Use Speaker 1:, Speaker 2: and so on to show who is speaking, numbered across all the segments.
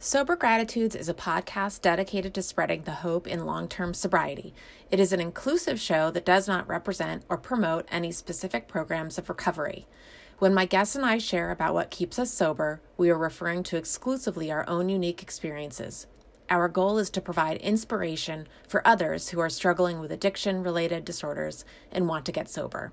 Speaker 1: Sober Gratitudes is a podcast dedicated to spreading the hope in long term sobriety. It is an inclusive show that does not represent or promote any specific programs of recovery. When my guests and I share about what keeps us sober, we are referring to exclusively our own unique experiences. Our goal is to provide inspiration for others who are struggling with addiction related disorders and want to get sober.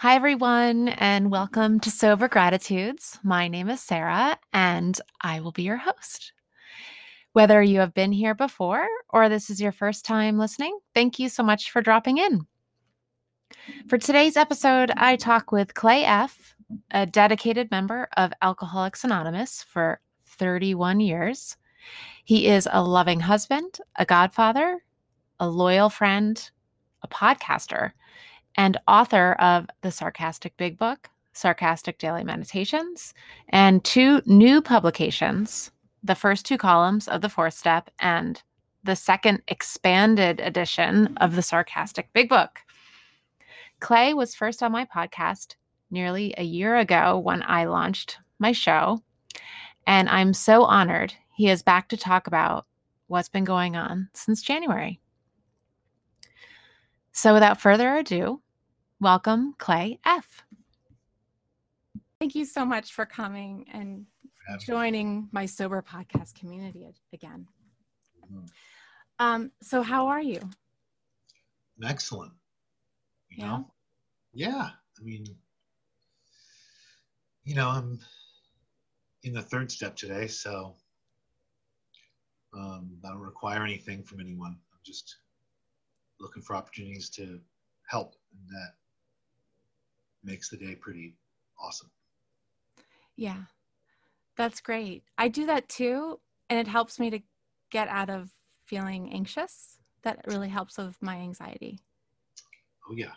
Speaker 1: Hi, everyone, and welcome to Sober Gratitudes. My name is Sarah, and I will be your host. Whether you have been here before or this is your first time listening, thank you so much for dropping in. For today's episode, I talk with Clay F., a dedicated member of Alcoholics Anonymous for 31 years. He is a loving husband, a godfather, a loyal friend, a podcaster, and author of The Sarcastic Big Book, Sarcastic Daily Meditations, and two new publications the first two columns of The Fourth Step and the second expanded edition of The Sarcastic Big Book. Clay was first on my podcast nearly a year ago when I launched my show, and I'm so honored he is back to talk about what's been going on since January. So, without further ado, welcome Clay F.
Speaker 2: Thank you so much for coming and joining my sober podcast community again. Mm-hmm. Um, so, how are you?
Speaker 3: Excellent.
Speaker 2: You yeah.
Speaker 3: Know? Yeah. I mean, you know, I'm in the third step today, so um, I don't require anything from anyone. I'm just looking for opportunities to help, and that makes the day pretty awesome.
Speaker 2: Yeah, that's great. I do that too, and it helps me to get out of feeling anxious. That really helps with my anxiety.
Speaker 3: Oh yeah,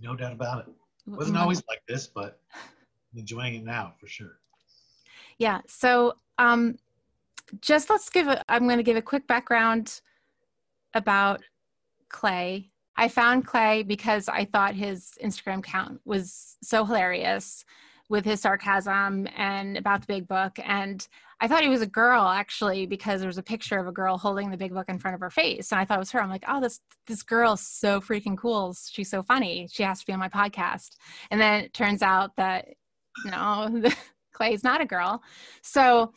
Speaker 3: no doubt about it. it wasn't always like this, but I'm enjoying it now for sure.
Speaker 2: Yeah. So, um, just let's give a. I'm going to give a quick background about Clay I found Clay because I thought his Instagram account was so hilarious with his sarcasm and about the big book. And I thought he was a girl actually because there was a picture of a girl holding the big book in front of her face. And I thought it was her. I'm like, oh, this this girl's so freaking cool. She's so funny. She has to be on my podcast. And then it turns out that no, Clay's not a girl. So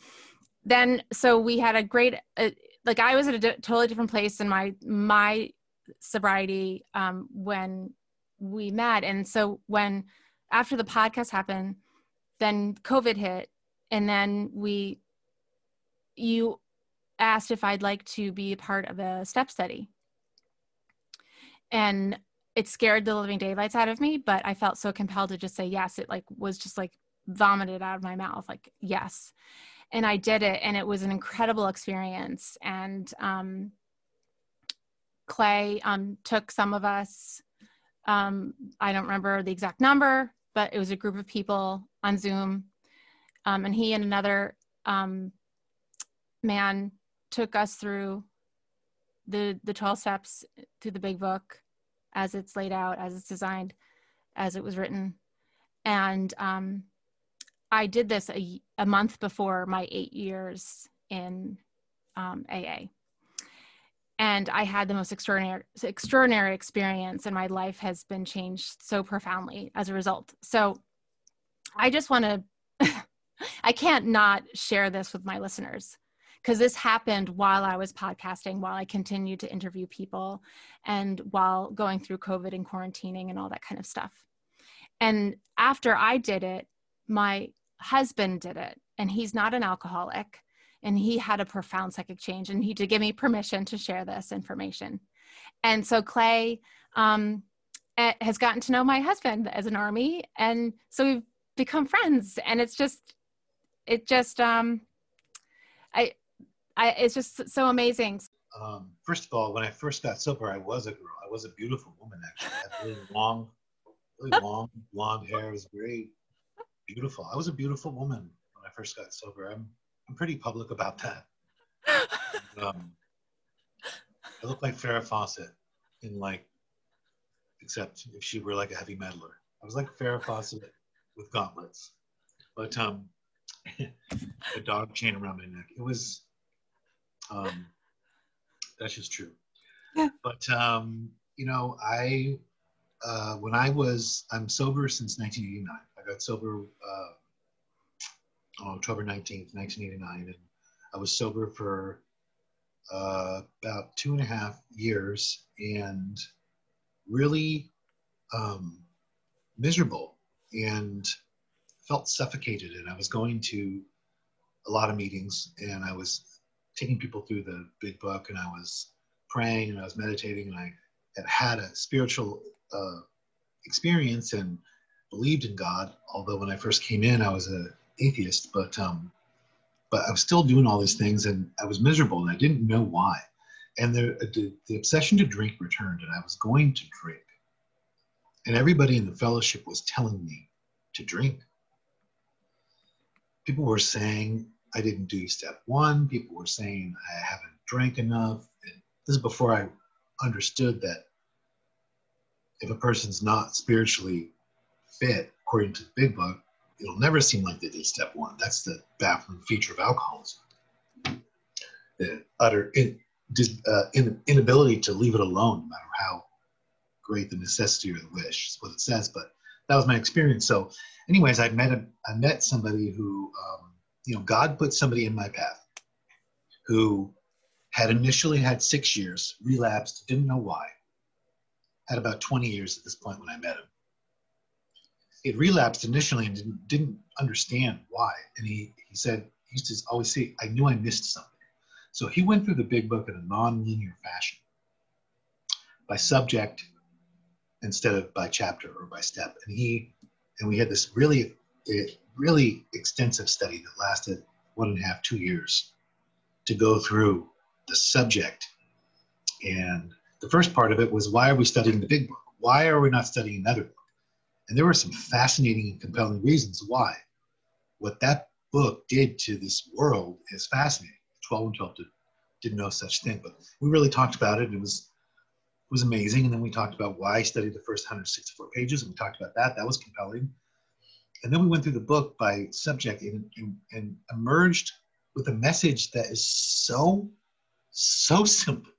Speaker 2: then so we had a great uh, like I was at a d- totally different place in my my sobriety um, when we met. And so when after the podcast happened, then COVID hit, and then we you asked if I'd like to be a part of a step study. And it scared the living daylights out of me, but I felt so compelled to just say yes. It like was just like vomited out of my mouth, like yes. And I did it, and it was an incredible experience. And um, Clay um, took some of us. Um, I don't remember the exact number, but it was a group of people on Zoom. Um, and he and another um, man took us through the, the 12 steps through the big book
Speaker 1: as it's laid out, as it's designed, as it was written. And um, I did this a, a month before my eight years in um, AA. And I had the most extraordinary, extraordinary experience, and my life has been changed so profoundly as a result. So I just want to, I can't not share this with my listeners because this happened while I was podcasting, while I continued to interview people, and while going through COVID and quarantining and all that kind of stuff. And after I did it, my husband did it, and he's not an alcoholic, and he had a profound psychic change, and he did give me permission to share this information. And so Clay um, eh, has gotten to know my husband as an army, and so we've become friends, and it's just, it just, um, I, I, it's just so amazing.
Speaker 3: Um, first of all, when I first got sober, I was a girl. I was a beautiful woman, actually. I had really long, really long blonde hair. It was very beautiful. I was a beautiful woman when I first got sober. I'm, I'm pretty public about that. um, I look like Farrah Fawcett in like, except if she were like a heavy metaler. I was like Farrah Fawcett with gauntlets, but um, a dog chain around my neck. It was, um, that's just true.
Speaker 1: Yeah.
Speaker 3: But um, you know, I uh, when I was I'm sober since 1989 I got sober uh, on October 19th, 1989, and I was sober for uh, about two and a half years and really um, miserable and felt suffocated. And I was going to a lot of meetings and I was taking people through the big book and I was praying and I was meditating and I had had a spiritual uh, experience and believed in God, although when I first came in, I was an atheist, but um, but I was still doing all these things, and I was miserable, and I didn't know why. And the, the, the obsession to drink returned, and I was going to drink, and everybody in the fellowship was telling me to drink. People were saying I didn't do step one. People were saying I haven't drank enough. And this is before I understood that if a person's not spiritually fit, according to the big book, it'll never seem like they did step one. That's the baffling feature of alcoholism. The utter in, uh, in, inability to leave it alone, no matter how great the necessity or the wish, is what it says. But that was my experience. So, anyways, I met a, I met somebody who, um, you know, God put somebody in my path who had initially had six years, relapsed, didn't know why, had about 20 years at this point when I met him he had relapsed initially and didn't, didn't understand why. And he, he said, he used to always say, I knew I missed something. So he went through the big book in a non-linear fashion by subject instead of by chapter or by step. And he, and we had this really, really extensive study that lasted one and a half, two years to go through the subject. And the first part of it was why are we studying the big book? Why are we not studying another book? And there were some fascinating and compelling reasons why. What that book did to this world is fascinating. 12 and 12 did, did no such thing, but we really talked about it. It was it was amazing. And then we talked about why I studied the first 164 pages, and we talked about that. That was compelling. And then we went through the book by subject and, and, and emerged with a message that is so, so simple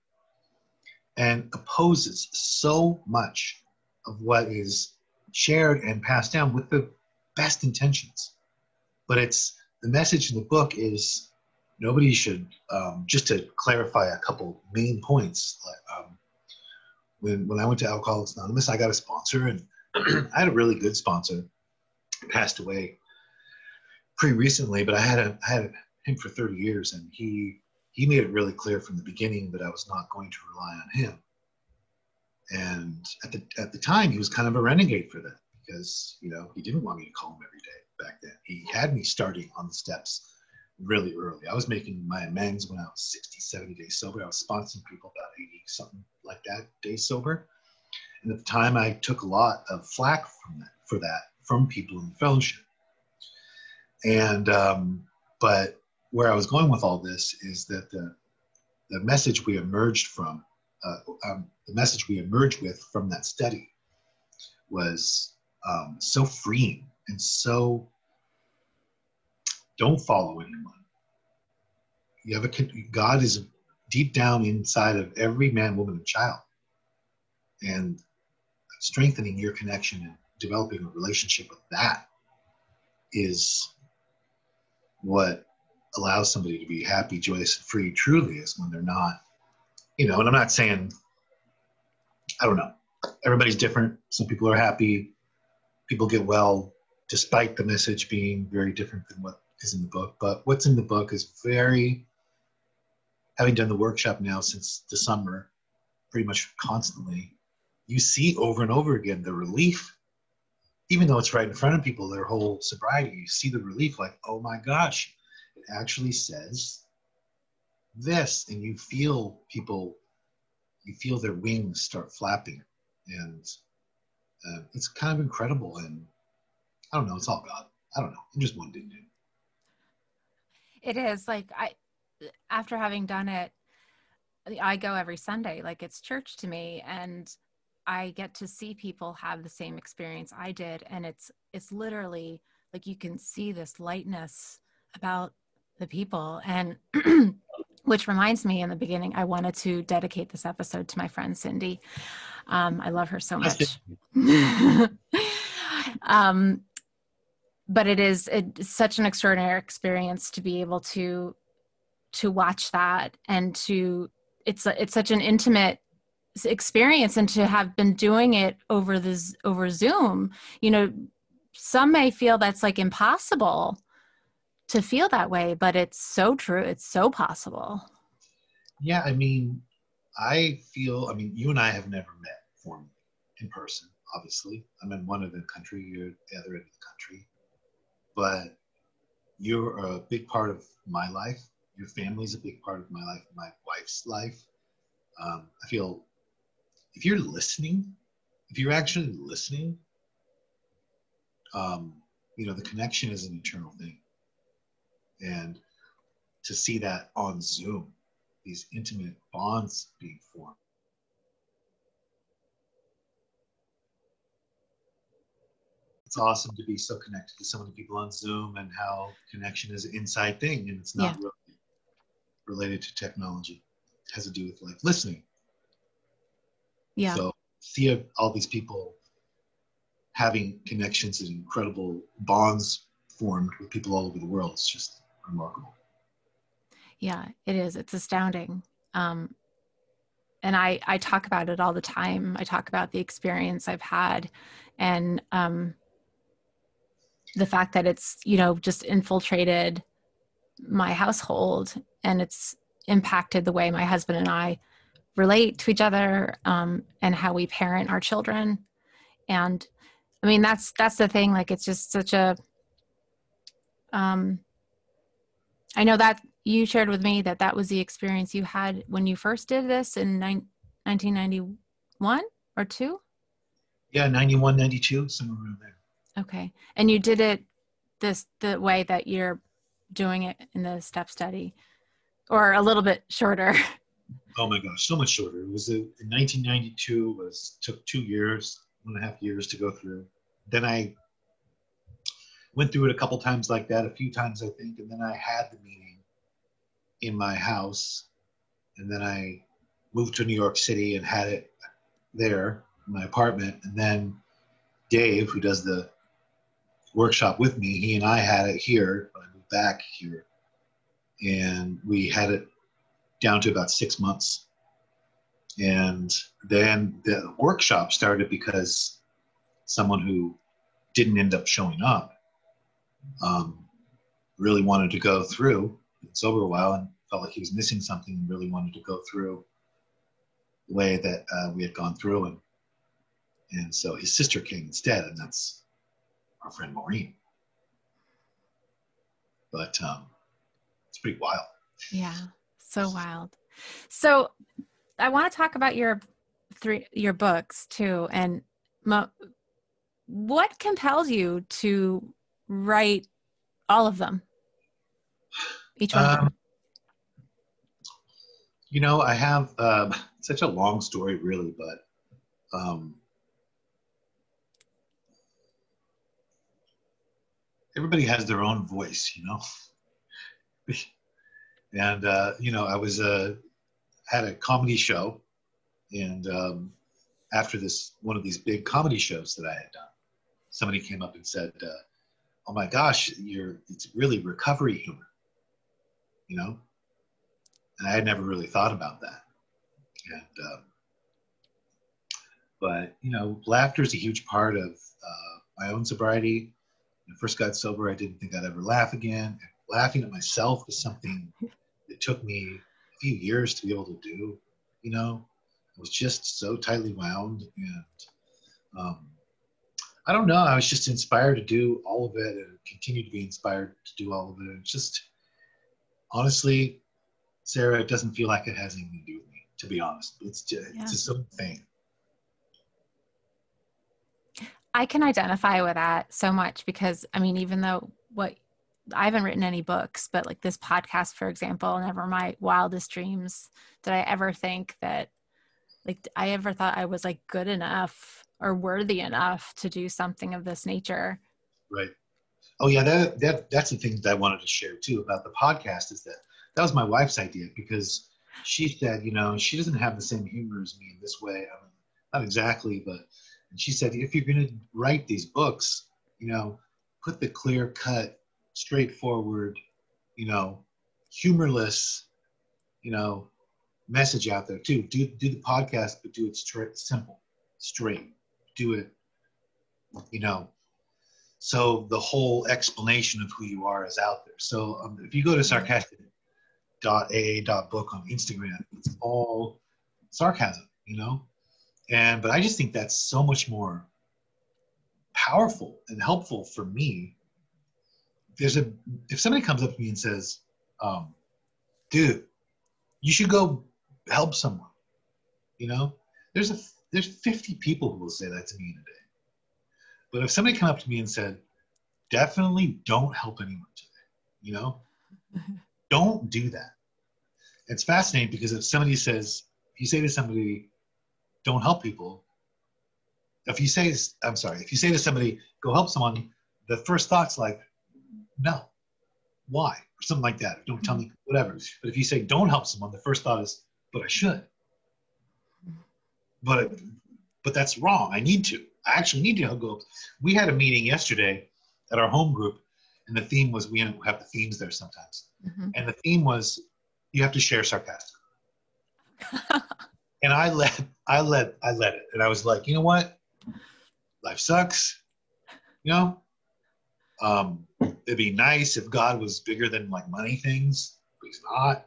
Speaker 3: and opposes so much of what is shared and passed down with the best intentions. But it's the message in the book is nobody should, um, just to clarify a couple main points. Um, when, when I went to Alcoholics Anonymous, I got a sponsor and I had a really good sponsor, passed away pretty recently, but I had, a, I had him for 30 years and he, he made it really clear from the beginning that I was not going to rely on him and at the at the time, he was kind of a renegade for that because you know he didn't want me to call him every day back then. He had me starting on the steps really early. I was making my amends when I was 60, 70 days sober. I was sponsoring people about 80 something like that days sober. And at the time, I took a lot of flack from that for that from people in the fellowship. And um, but where I was going with all this is that the the message we emerged from uh, um, the message we emerged with from that study was um, so freeing and so don't follow anyone. You have a God is deep down inside of every man, woman, and child, and strengthening your connection and developing a relationship with that is what allows somebody to be happy, joyous, and free. Truly, is when they're not, you know. And I'm not saying, I don't know. Everybody's different. Some people are happy. People get well, despite the message being very different than what is in the book. But what's in the book is very, having done the workshop now since the summer, pretty much constantly, you see over and over again the relief, even though it's right in front of people, their whole sobriety, you see the relief like, oh my gosh, it actually says this. And you feel people, you feel their wings start flapping. And uh, it's kind of incredible. And I don't know, it's all God. I don't know. I'm just one dude.
Speaker 1: It is like I, after having done it, I go every Sunday. Like it's church to me, and I get to see people have the same experience I did, and it's it's literally like you can see this lightness about the people and which reminds me in the beginning i wanted to dedicate this episode to my friend cindy. Um, i love her so much. Um, but it is it's such an extraordinary experience to be able to to watch that and to it's a, it's such an intimate experience and to have been doing it over this over zoom. You know some may feel that's like impossible to feel that way but it's so true it's so possible
Speaker 3: yeah i mean i feel i mean you and i have never met formally in person obviously i'm in one of the country you're the other end of the country but you're a big part of my life. Your family's a big part of my life, my wife's life. Um, I feel if you're listening, if you're actually listening, um, you know, the connection is an eternal thing. And to see that on Zoom, these intimate bonds being formed, it's awesome to be so connected to so many people on Zoom and how connection is an inside thing and it's not yeah. really related to technology. It has to do with like listening.
Speaker 1: Yeah.
Speaker 3: So see all these people having connections and incredible bonds formed with people all over the world. It's just
Speaker 1: Yeah, it is. It's astounding. Um, and I, I talk about it all the time. I talk about the experience I've had and um, the fact that it's you know just infiltrated my household and it's impacted the way my husband and i relate to each other um, and how we parent our children and i mean that's that's the thing like it's just such a um i know that you shared with me that that was the experience you had when you first did this in ni- 1991 or 2
Speaker 3: yeah 91 92 somewhere around there
Speaker 1: Okay. And you did it this the way that you're doing it in the step study or a little bit shorter.
Speaker 3: Oh my gosh, so much shorter. It was a, in 1992 was took 2 years, one and a half years to go through. Then I went through it a couple times like that, a few times I think, and then I had the meeting in my house and then I moved to New York City and had it there in my apartment and then Dave, who does the workshop with me. He and I had it here when I moved back here, and we had it down to about six months. And then the workshop started because someone who didn't end up showing up um, really wanted to go through. It's over a while and felt like he was missing something and really wanted to go through the way that uh, we had gone through. And, and so his sister came instead, and that's our friend Maureen. But um, it's pretty wild.
Speaker 1: Yeah, so wild. So I want to talk about your three your books too, and mo- what compels you to write all of them? Each one. Um,
Speaker 3: You know, I have um, such a long story, really, but um, everybody has their own voice, you know. and uh, you know, I was uh, had a comedy show, and um, after this one of these big comedy shows that I had done, somebody came up and said, uh, "Oh my gosh, you're it's really recovery humor," you know. And I had never really thought about that, and um, but you know, laughter is a huge part of uh, my own sobriety. When I first got sober, I didn't think I'd ever laugh again. And laughing at myself is something that took me a few years to be able to do. You know, I was just so tightly wound, and um, I don't know. I was just inspired to do all of it, and continue to be inspired to do all of it. It's just honestly, Sarah, it doesn't feel like it has anything to do with me. To be honest, it's just yeah. it's its own thing.
Speaker 1: I can identify with that so much because I mean, even though what I haven't written any books, but like this podcast, for example, never my wildest dreams did I ever think that like I ever thought I was like good enough or worthy enough to do something of this nature.
Speaker 3: Right. Oh yeah, that that that's the thing that I wanted to share too about the podcast is that that was my wife's idea because she said, you know, she doesn't have the same humor as me in this way. I mean, not exactly, but she said, if you're going to write these books, you know, put the clear cut, straightforward, you know, humorless, you know, message out there too. Do do the podcast, but do it straight, simple, straight. Do it, you know. So the whole explanation of who you are is out there. So um, if you go to sarcastic.aa.book on Instagram, it's all sarcasm, you know and but i just think that's so much more powerful and helpful for me there's a if somebody comes up to me and says um, dude you should go help someone you know there's a there's 50 people who will say that to me in a day but if somebody come up to me and said definitely don't help anyone today you know don't do that it's fascinating because if somebody says if you say to somebody don't help people, if you say, I'm sorry, if you say to somebody, go help someone, the first thought's like, no, why? Or something like that. Don't tell me, whatever. But if you say, don't help someone, the first thought is, but I should. But, but that's wrong. I need to. I actually need to hug go. We had a meeting yesterday at our home group, and the theme was we have the themes there sometimes. Mm-hmm. And the theme was you have to share sarcastically. and I let I let I let it, and I was like, you know what, life sucks, you know. Um, it'd be nice if God was bigger than like money things, but He's not.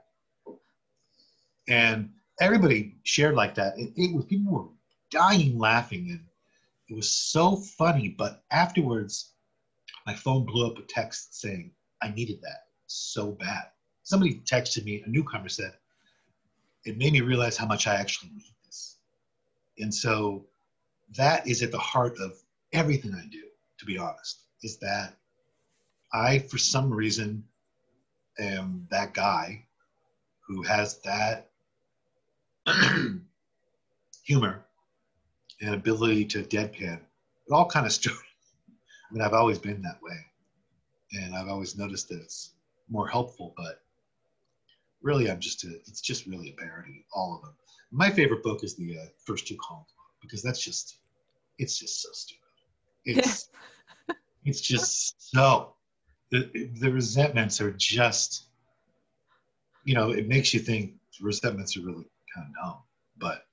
Speaker 3: And everybody shared like that. It, it was people were dying laughing, and it was so funny. But afterwards, my phone blew up a text saying I needed that so bad. Somebody texted me, a newcomer said, it made me realize how much I actually need this. And so that is at the heart of everything I do, to be honest, is that I, for some reason, am that guy who has that humor and ability to deadpan. It all kind of started. I mean, I've always been that way. And I've always noticed that it's more helpful, but really i'm just a it's just really a parody all of them my favorite book is the uh, first two columns because that's just it's just so stupid it's it's just so the, the resentments are just you know it makes you think resentments are really kind of dumb but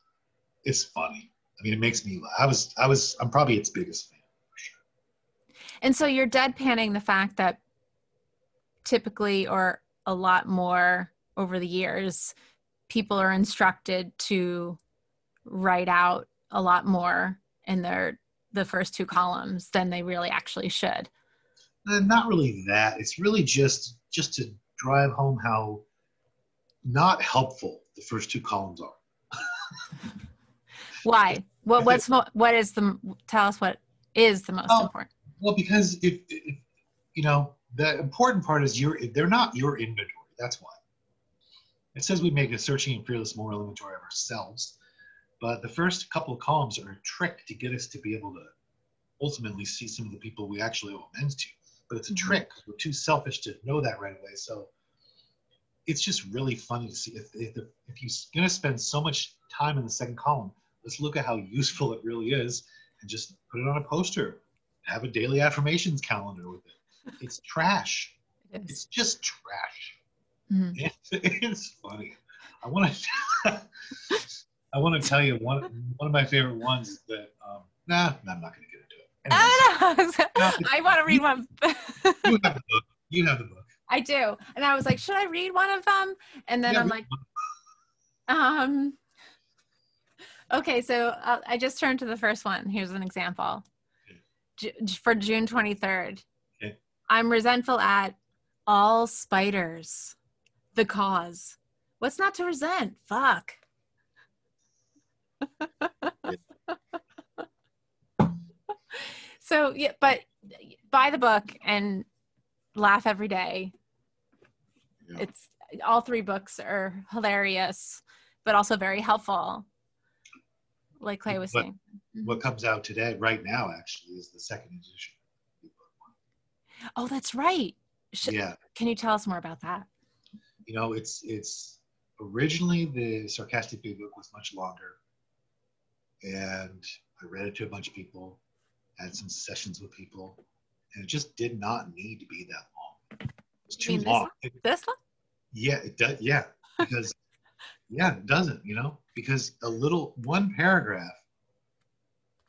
Speaker 3: it's funny i mean it makes me laugh i was i was i'm probably its biggest fan for sure
Speaker 1: and so you're deadpanning the fact that typically or a lot more over the years, people are instructed to write out a lot more in their the first two columns than they really actually should.
Speaker 3: Uh, not really that. It's really just just to drive home how not helpful the first two columns are.
Speaker 1: Why? What what's what is the tell us what is the most oh, important?
Speaker 3: Well, because if, if you know the important part is your they're not your inventory. That's why it says we make a searching and fearless moral inventory of ourselves, but the first couple of columns are a trick to get us to be able to ultimately see some of the people we actually owe amends to. But it's a
Speaker 1: Mhm.
Speaker 3: trick. We're too selfish to know that right away. So it's just really funny to see if if, if you're going to spend so much time in the second column, let's look at how useful it really is and just put it on a poster. Have a daily affirmations calendar with it. It's trash.
Speaker 1: It
Speaker 3: It's just trash.
Speaker 1: Mhm.
Speaker 3: It's, it's funny. I want to. I want to tell you one one of my favorite ones is that. Um, nah, nah, I'm not going to get into it. Anyways,
Speaker 1: I. I want to read one.
Speaker 3: you have the book. You have the book.
Speaker 1: I do. And I was like, should I read one of them? And then
Speaker 3: Yeah,
Speaker 1: I'm like, um, okay, so uh, I just turned to the first one. Here's an example Ju- for June 23rd.
Speaker 3: Okay.
Speaker 1: I'm resentful at all spiders. The cause. What's not to resent? Fuck. so, yeah, but buy the book and laugh every day.
Speaker 3: Yeah.
Speaker 1: It's all three books are hilarious, but also very helpful. Like Clay was
Speaker 3: But-
Speaker 1: saying.
Speaker 3: what comes out today, right now, actually, is the second edition.
Speaker 1: Oh, that's right.
Speaker 3: Yeah,
Speaker 1: Can you tell us more about that?
Speaker 3: you know, it's it's originally the sarcastic big book was much longer, and I read it to a bunch of people, had some sessions with people, and it just did not need to be that long. It's too
Speaker 1: mean this
Speaker 3: long. It-
Speaker 1: This one?
Speaker 3: yeah, it does. Yeah, because yeah, it doesn't. You know, because a little one paragraph.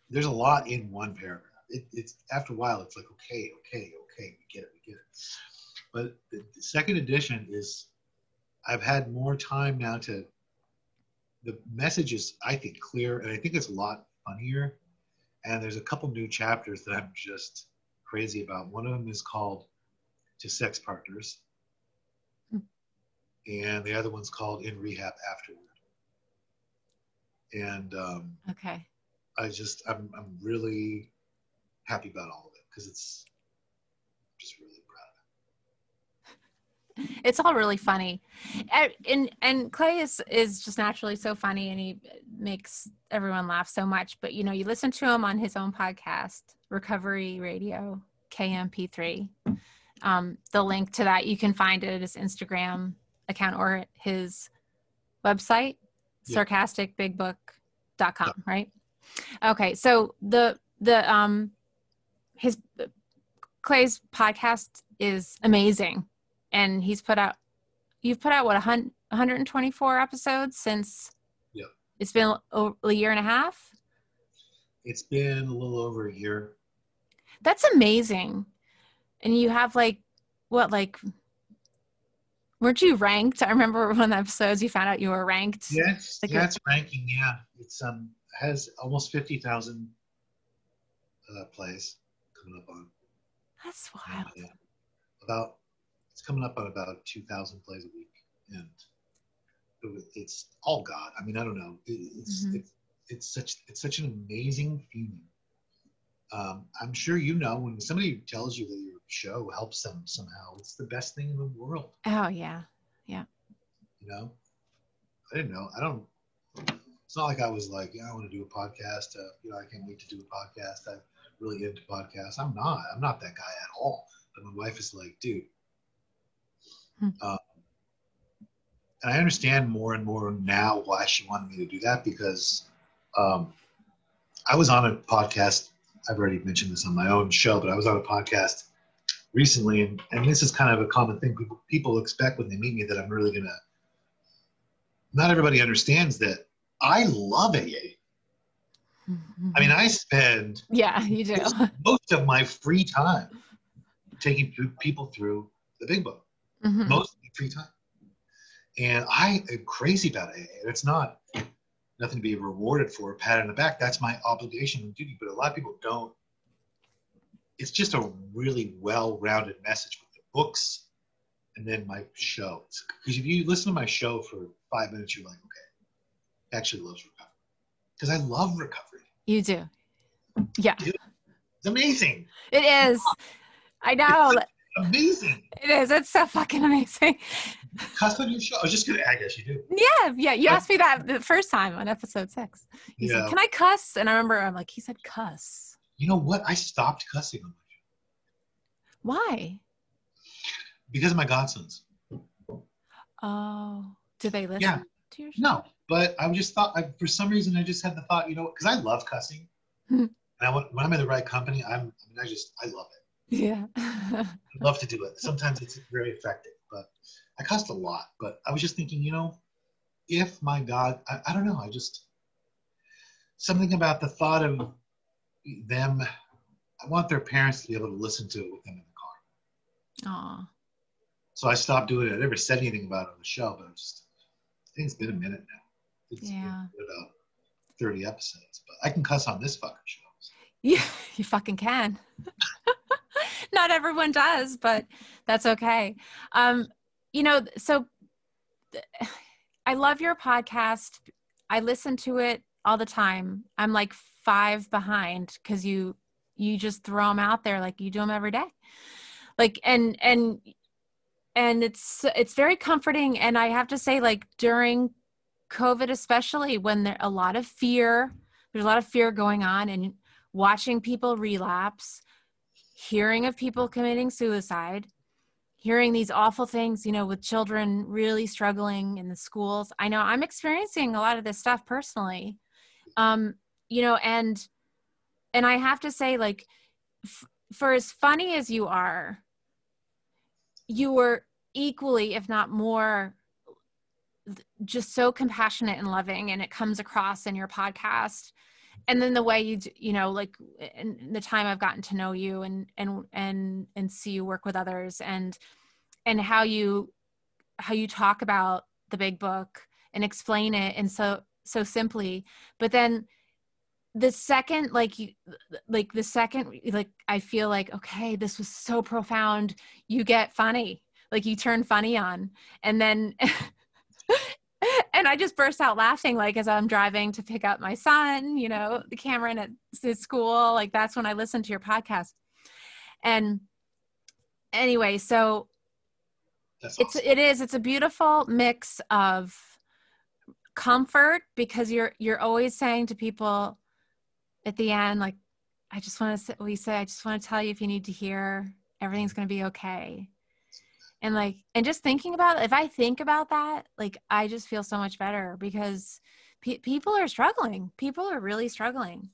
Speaker 3: There's a lot in one paragraph. It, it's after a while, it's like okay, okay, okay, we get it, we get it. But the, the second edition is, I've had more time now to. The message is, I think, clear, and I think it's a lot funnier. And there's a couple new chapters that I'm just crazy about. One of them is called "To Sex Partners," and the other one's called "In Rehab Afterward." And um,
Speaker 1: Okay.
Speaker 3: I just I'm I'm really happy about all of it because it's just really proud.
Speaker 1: It's all really funny. And, and and Clay is is just naturally so funny and he makes everyone laugh so much. But you know, you listen to him on his own podcast, Recovery Radio, KMP3. Um, the link to that you can find it at his Instagram account or his website,
Speaker 3: Yeah.
Speaker 1: sarcasticbigbook.com, right? Okay, so the the um his Clay's podcast is amazing, and he's put out you've put out what a hun- 124 episodes since
Speaker 3: Yeah.
Speaker 1: it's been a year and a half.
Speaker 3: It's been a little over a year.
Speaker 1: That's amazing, and you have like what like weren't you ranked? I remember one of the episodes you found out you were ranked.
Speaker 3: Yes,
Speaker 1: Like
Speaker 3: yeah,
Speaker 1: a-
Speaker 3: ranking. Yeah, it's um has almost fifty thousand uh, plays coming up on.
Speaker 1: That's
Speaker 3: uh,
Speaker 1: wild.
Speaker 3: yeah, about it's coming up on about two thousand plays a week, and it, it's all God. I mean, I don't know. It, it's
Speaker 1: Mhm.
Speaker 3: it's it's such it's such an amazing feeling. Um, I'm sure you know when somebody tells you that your show helps them somehow, it's the best thing in the world.
Speaker 1: Oh yeah. Yeah.
Speaker 3: You know, I didn't know. I don't. It's not like I was like, yeah, I want to do a podcast. Uh, you know, I can't wait to do a podcast. I'm really into podcasts. I'm not. I'm not that guy at all. But my wife is like, dude.
Speaker 1: Hmm.
Speaker 3: Um, and I understand more and more now why she wanted me to do that because um, I was on a podcast. I've already mentioned this on my own show, but I was on a podcast recently, and, and this is kind of a common thing people people expect when they meet me that I'm really gonna. Not everybody understands that I love AA. I mean, I spend
Speaker 1: yeah, you do.
Speaker 3: most of my free time taking people through the big book.
Speaker 1: Mhm.
Speaker 3: Most of my free time, and I am crazy about AA. And it's not nothing to be rewarded for, a pat on the back. That's my obligation and duty. But a lot of people don't. It's just a really well-rounded message with the books, and then my show. Because if you listen to my show for five minutes, you're like, okay, actually loves recovery. Because I love recovery.
Speaker 1: You do. Yeah,
Speaker 3: It's amazing.
Speaker 1: it is. I know.
Speaker 3: amazing.
Speaker 1: It is. It's so fucking amazing.
Speaker 3: Cuss on your show? I was just gonna. I guess you do.
Speaker 1: Yeah, yeah. You asked me that the first time on episode six. You
Speaker 3: Yeah.
Speaker 1: said, "Can I cuss?" And I remember I'm like, he said, "Cuss."
Speaker 3: You know what? I stopped cussing on my show
Speaker 1: Why?
Speaker 3: because of my godsons.
Speaker 1: Oh, did they listen
Speaker 3: Yeah.
Speaker 1: to your show?
Speaker 3: No, but I just thought, I, for some reason, I just had the thought, you know, because I love cussing. And I, when I'm in the right company, I'm, I mean, I just, I love it.
Speaker 1: Yeah.
Speaker 3: I love to do it. Sometimes it's very effective, but I cussed a lot. But I was just thinking, you know, if my God, I, I don't know, I just, something about the thought of them, I want their parents to be able to listen to it with them in the car.
Speaker 1: Aw.
Speaker 3: So I stopped doing it. I never said anything about it on the show, but I'm just, I think it's been a minute now. It's been
Speaker 1: Yeah.
Speaker 3: about 30 episodes, but I can cuss on this fucking show.
Speaker 1: Yeah, you fucking can. Not everyone does, but that's okay. Um, you know, so I love your podcast. I listen to it all the time. I'm like five behind because you you just throw them out there like you do them every day. Like and and and it's it's very comforting. And I have to say, like during COVID, especially when there a lot of fear, there's a lot of fear going on, and watching people relapse, hearing of people committing suicide, hearing these awful things, you know, with children really struggling in the schools. I know I'm experiencing a lot of this stuff personally. Um, you know, and and I have to say like f- for as funny as you are, you were equally if not more just so compassionate and loving and it comes across in your podcast. And then the way you d- you know like in the time i've gotten to know you and and and and see you work with others and and how you how you talk about the big book and explain it and so so simply. But then the second like you like the second like i feel like okay this was so profound you get funny like you turn funny on and then and I just burst out laughing, like as I'm driving to pick up my son, you know, the Cameron at his school. Like that's when I listen to your podcast. And anyway, so
Speaker 3: That's
Speaker 1: it's it is it's a beautiful mix of comfort because you're you're always saying to people at the end, like, I just want to we say, I just want to tell you if you need to hear, everything's gonna be okay and like and just thinking about if i think about that like i just feel so much better because pe- people are struggling people are really struggling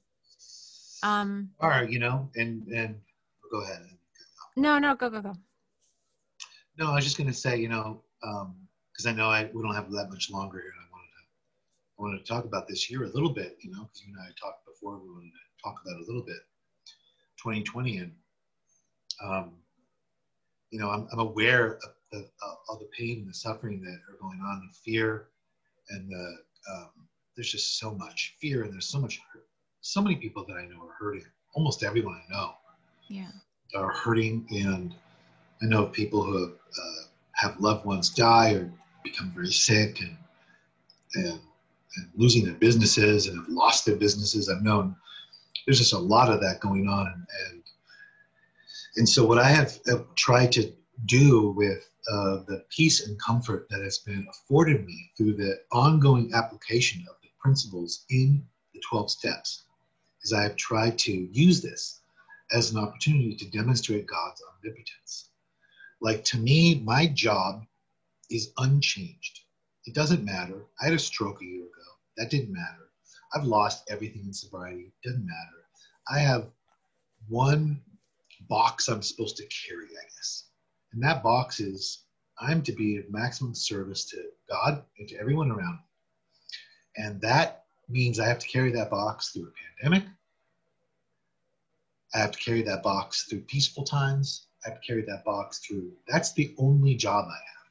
Speaker 1: um
Speaker 3: All right, you know, and and go ahead.
Speaker 1: no no go go go
Speaker 3: No, I was just going to say, you know, um, because I know I we don't have that much longer here. And I wanted to I wanted to talk about this year a little bit, you know, because you and I talked before. We wanted to talk about it a little bit, 2020, and um, you know, I'm, I'm aware of the all the pain and the suffering that are going on, the fear, and the um, there's just so much fear, and there's so much hurt. So many people that I know are hurting. Almost everyone I know
Speaker 1: yeah
Speaker 3: are hurting and i know of people who have, uh, have loved ones die or become very sick and, and and losing their businesses and have lost their businesses i've known there's just a lot of that going on and and, so what i have uh, tried to do with uh, the peace and comfort that has been afforded me through the ongoing application of the principles in the 12 steps is i have tried to use this as an opportunity to demonstrate God's omnipotence. Like to me, my job is unchanged. It doesn't matter. I had a stroke a year ago. That didn't matter. I've lost everything in sobriety. Doesn't matter. I have one box I'm supposed to carry, I guess. And that box is I'm to be of maximum service to God and to everyone around me. And that means I have to carry that box through a pandemic. I have to carry that box through peaceful times. I have to carry that box through. That's the only job I have,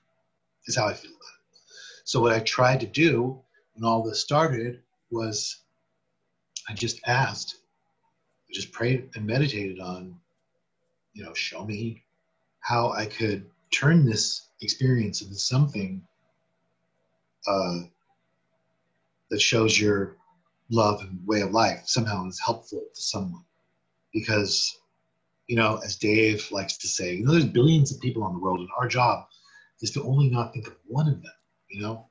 Speaker 3: is how I feel about it. So, what I tried to do when all this started was I just asked, I just prayed and meditated on, you know, show me how I could turn this experience into something uh, that shows your love and way of life somehow is helpful to someone because you know, as Dave likes to say, you know, there's billions of people on the world, and our job is to only not think of one of them, you know?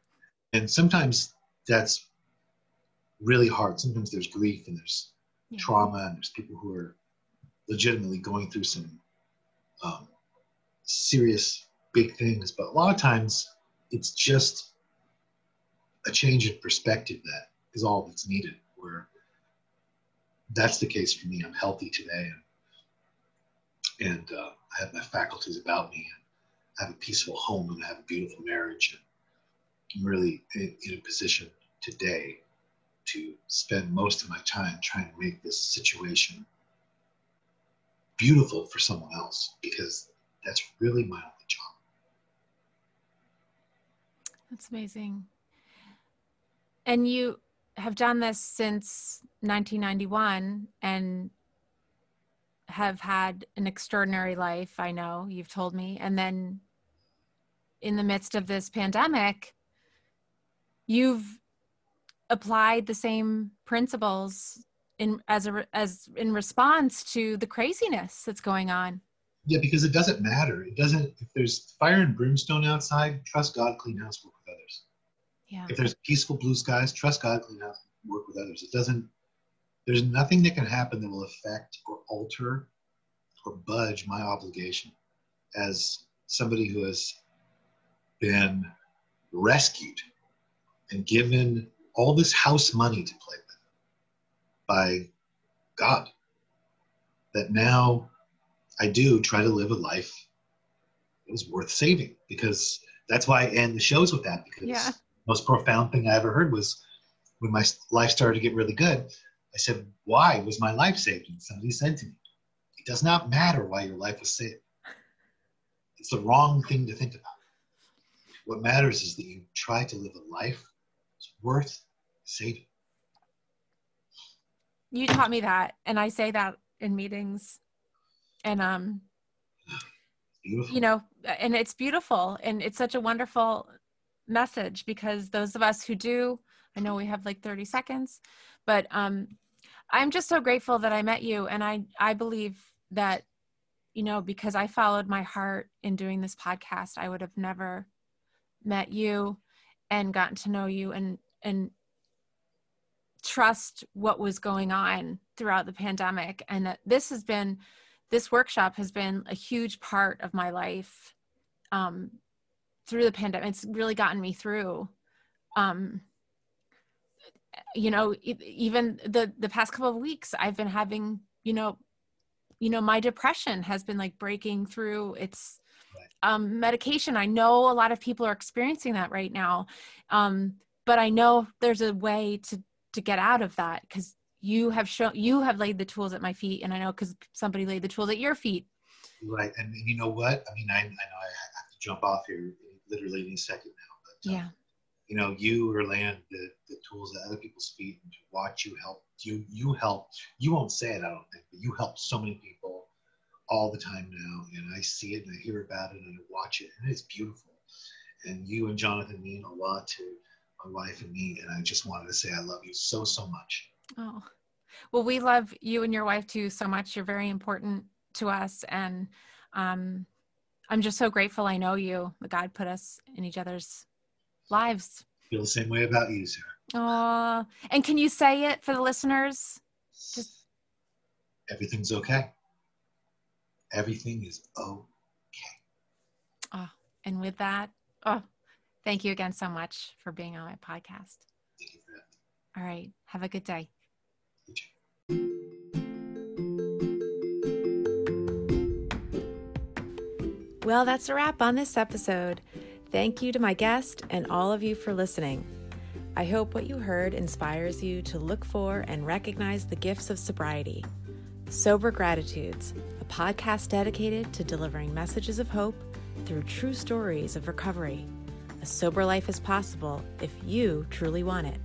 Speaker 3: And sometimes that's really hard. Sometimes there's grief and there's yeah. trauma, and there's people who are legitimately going through some um, serious big things. But a lot of times it's just a change in perspective that is all that's needed. Where that's the case for me. I'm healthy today, and, and uh, I have my faculties about me, and I have a peaceful home, and I have a beautiful marriage. And really in, in a position today to spend most of my time trying to make this situation beautiful for someone else because that's really my only job.
Speaker 1: That's amazing. And you have done this since 1991 and have had an extraordinary life, I know you've told me. And then in the midst of this pandemic, you've applied the same principles in as a as in response to the craziness that's going on.
Speaker 3: Yeah, because it doesn't matter. It doesn't if there's fire and brimstone outside, trust God, clean house, work with others.
Speaker 1: Yeah.
Speaker 3: If there's peaceful blue skies, trust God, clean house, work with others. It doesn't there's nothing that can happen that will affect or alter or budge my obligation as somebody who has been rescued and given all this house money to play with by God. That now I do try to live a life that was worth saving because that's why I end the shows with that because yeah. most profound thing I ever heard was when my life started to get really good, I said, Why was my life saved? And somebody said to me, It does not matter why your life was saved. It's the wrong thing to think about. What matters is that you try to live a life that's worth saving
Speaker 1: you taught me that and i say that in meetings and um beautiful. you know and it's beautiful and it's such a wonderful message because those of us who do i know we have like 30 seconds but um i'm just so grateful that i met you and i i believe that you know because i followed my heart in doing this podcast i would have never met you and gotten to know you and and trust what was going on throughout the pandemic. And that this has been this workshop has been a huge part of my life um, through the pandemic. It's really gotten me through um, you know even the the past couple of weeks i've been having you know you know my depression has been like breaking through. Its um, medication. I know a lot of people are experiencing that right now um, but i know there's a way to to get out of that because you have shown you have laid the tools at my feet and i know because somebody laid the tools at your feet.
Speaker 3: Right and, and, you know what? I mean I, I know i have to jump off here literally any second now
Speaker 1: but um, yeah.
Speaker 3: you know you are laying the, the tools at other people's feet and to watch you help you you help you won't say it i don't think but you help so many people all the time now and i see it and i hear about it and i watch it and it's beautiful and you and jonathan mean a lot to my wife and me. And I just wanted to say I love you so, so much.
Speaker 1: Oh, well, we love you and your wife too so much. You're very important to us. And um, I'm just so grateful I know you, that God put us in each other's lives.
Speaker 3: Feel the same way about you, Sarah.
Speaker 1: Oh, and can you say it for the listeners? Just
Speaker 3: everything's okay. Everything is okay.
Speaker 1: Oh, and with that, oh, Thank you again so much for being on my podcast. All right. Have a good day. Well, that's a wrap on this episode. Thank you to my guest and all of you for listening. I hope what you heard inspires you to look for and recognize the gifts of sobriety. Sober Gratitudes, a podcast dedicated to delivering messages of hope through true stories of recovery. A sober life is possible if you truly want it.